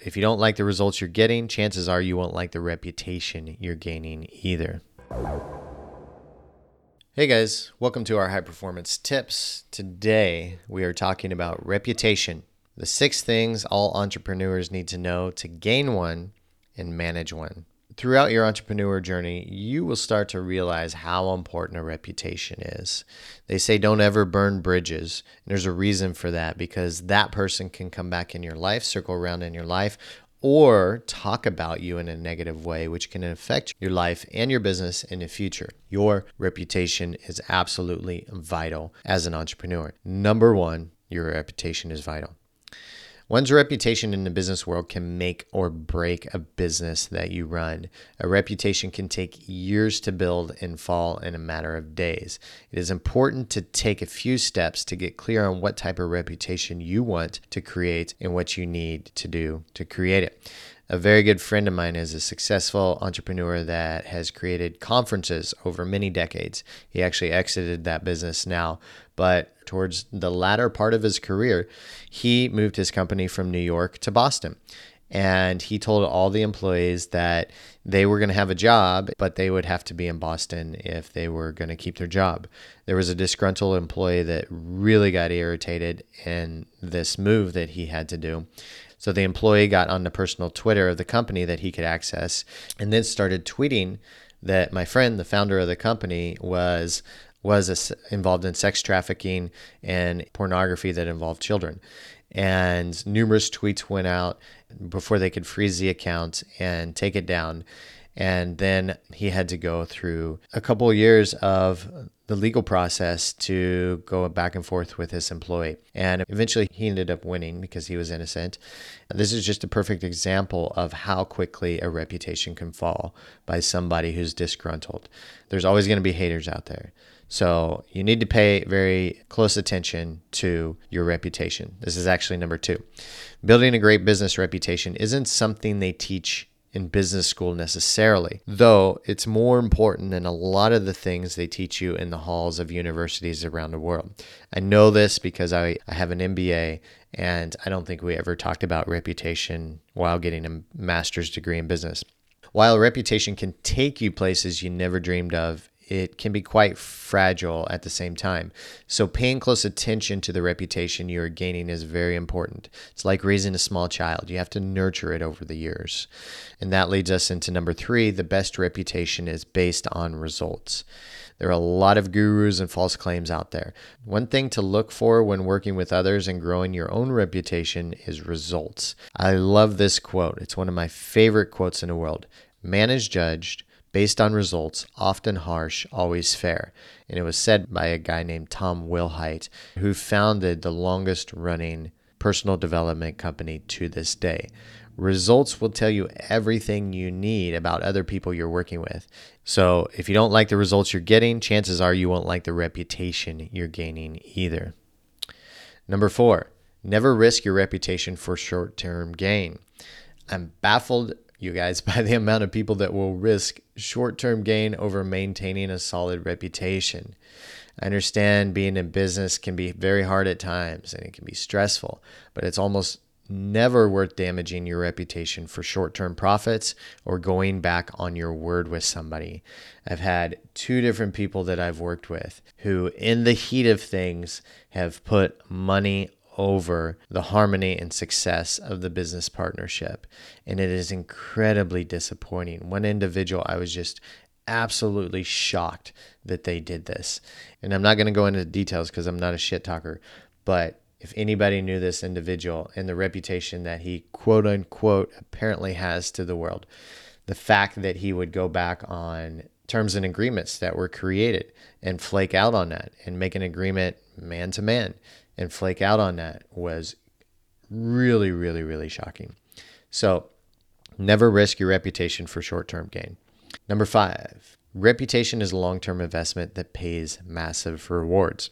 If you don't like the results you're getting, chances are you won't like the reputation you're gaining either. Hey guys, welcome to our high performance tips. Today we are talking about reputation, the six things all entrepreneurs need to know to gain one and manage one throughout your entrepreneur journey, you will start to realize how important a reputation is. They say don't ever burn bridges. And there's a reason for that because that person can come back in your life, circle around in your life, or talk about you in a negative way, which can affect your life and your business in the future. Your reputation is absolutely vital as an entrepreneur. Number one, your reputation is vital. One's reputation in the business world can make or break a business that you run. A reputation can take years to build and fall in a matter of days. It is important to take a few steps to get clear on what type of reputation you want to create and what you need to do to create it. A very good friend of mine is a successful entrepreneur that has created conferences over many decades. He actually exited that business now, but towards the latter part of his career, he moved his company from New York to Boston. And he told all the employees that they were going to have a job, but they would have to be in Boston if they were going to keep their job. There was a disgruntled employee that really got irritated in this move that he had to do. So the employee got on the personal Twitter of the company that he could access and then started tweeting that my friend, the founder of the company, was was involved in sex trafficking and pornography that involved children. And numerous tweets went out before they could freeze the account and take it down. And then he had to go through a couple of years of the legal process to go back and forth with his employee. And eventually he ended up winning because he was innocent. This is just a perfect example of how quickly a reputation can fall by somebody who's disgruntled. There's always going to be haters out there. So you need to pay very close attention to your reputation. This is actually number two. Building a great business reputation isn't something they teach in business school necessarily, though it's more important than a lot of the things they teach you in the halls of universities around the world. I know this because I, I have an MBA and I don't think we ever talked about reputation while getting a master's degree in business. While reputation can take you places you never dreamed of it can be quite fragile at the same time. So, paying close attention to the reputation you are gaining is very important. It's like raising a small child, you have to nurture it over the years. And that leads us into number three the best reputation is based on results. There are a lot of gurus and false claims out there. One thing to look for when working with others and growing your own reputation is results. I love this quote. It's one of my favorite quotes in the world. Man is judged based on results, often harsh, always fair. And it was said by a guy named Tom Willhite, who founded the longest running personal development company to this day. Results will tell you everything you need about other people you're working with. So if you don't like the results you're getting, chances are you won't like the reputation you're gaining either. Number four, never risk your reputation for short term gain. I'm baffled you guys, by the amount of people that will risk short term gain over maintaining a solid reputation. I understand being in business can be very hard at times and it can be stressful, but it's almost never worth damaging your reputation for short term profits or going back on your word with somebody. I've had two different people that I've worked with who, in the heat of things, have put money over the harmony and success of the business partnership. And it is incredibly disappointing. One individual, I was just absolutely shocked that they did this. And I'm not going to go into details because I'm not a shit talker, but if anybody knew this individual and the reputation that he quote unquote apparently has to the world, the fact that he would go back on terms and agreements that were created and flake out on that and make an agreement man to man and flake out on that was really, really, really shocking. So, never risk your reputation for short term gain. Number five, reputation is a long term investment that pays massive rewards.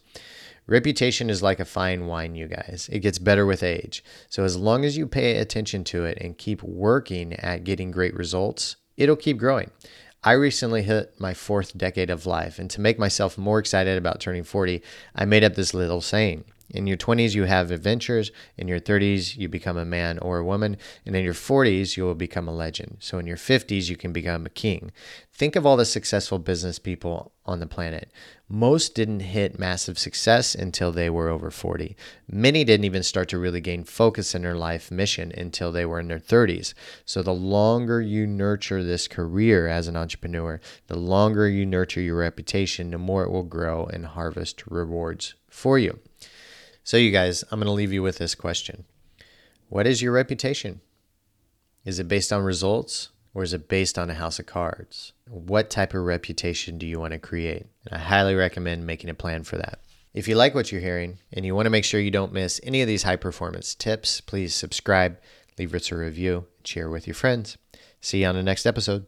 Reputation is like a fine wine, you guys. It gets better with age. So, as long as you pay attention to it and keep working at getting great results, it'll keep growing. I recently hit my fourth decade of life, and to make myself more excited about turning 40, I made up this little saying In your 20s, you have adventures. In your 30s, you become a man or a woman. And in your 40s, you will become a legend. So in your 50s, you can become a king. Think of all the successful business people on the planet. Most didn't hit massive success until they were over 40. Many didn't even start to really gain focus in their life mission until they were in their 30s. So the longer you nurture this career as an entrepreneur, the longer you nurture your reputation, the more it will grow and harvest rewards for you. So, you guys, I'm going to leave you with this question What is your reputation? Is it based on results or is it based on a house of cards? What type of reputation do you want to create? And I highly recommend making a plan for that. If you like what you're hearing and you want to make sure you don't miss any of these high performance tips, please subscribe, leave us a review, and share with your friends. See you on the next episode.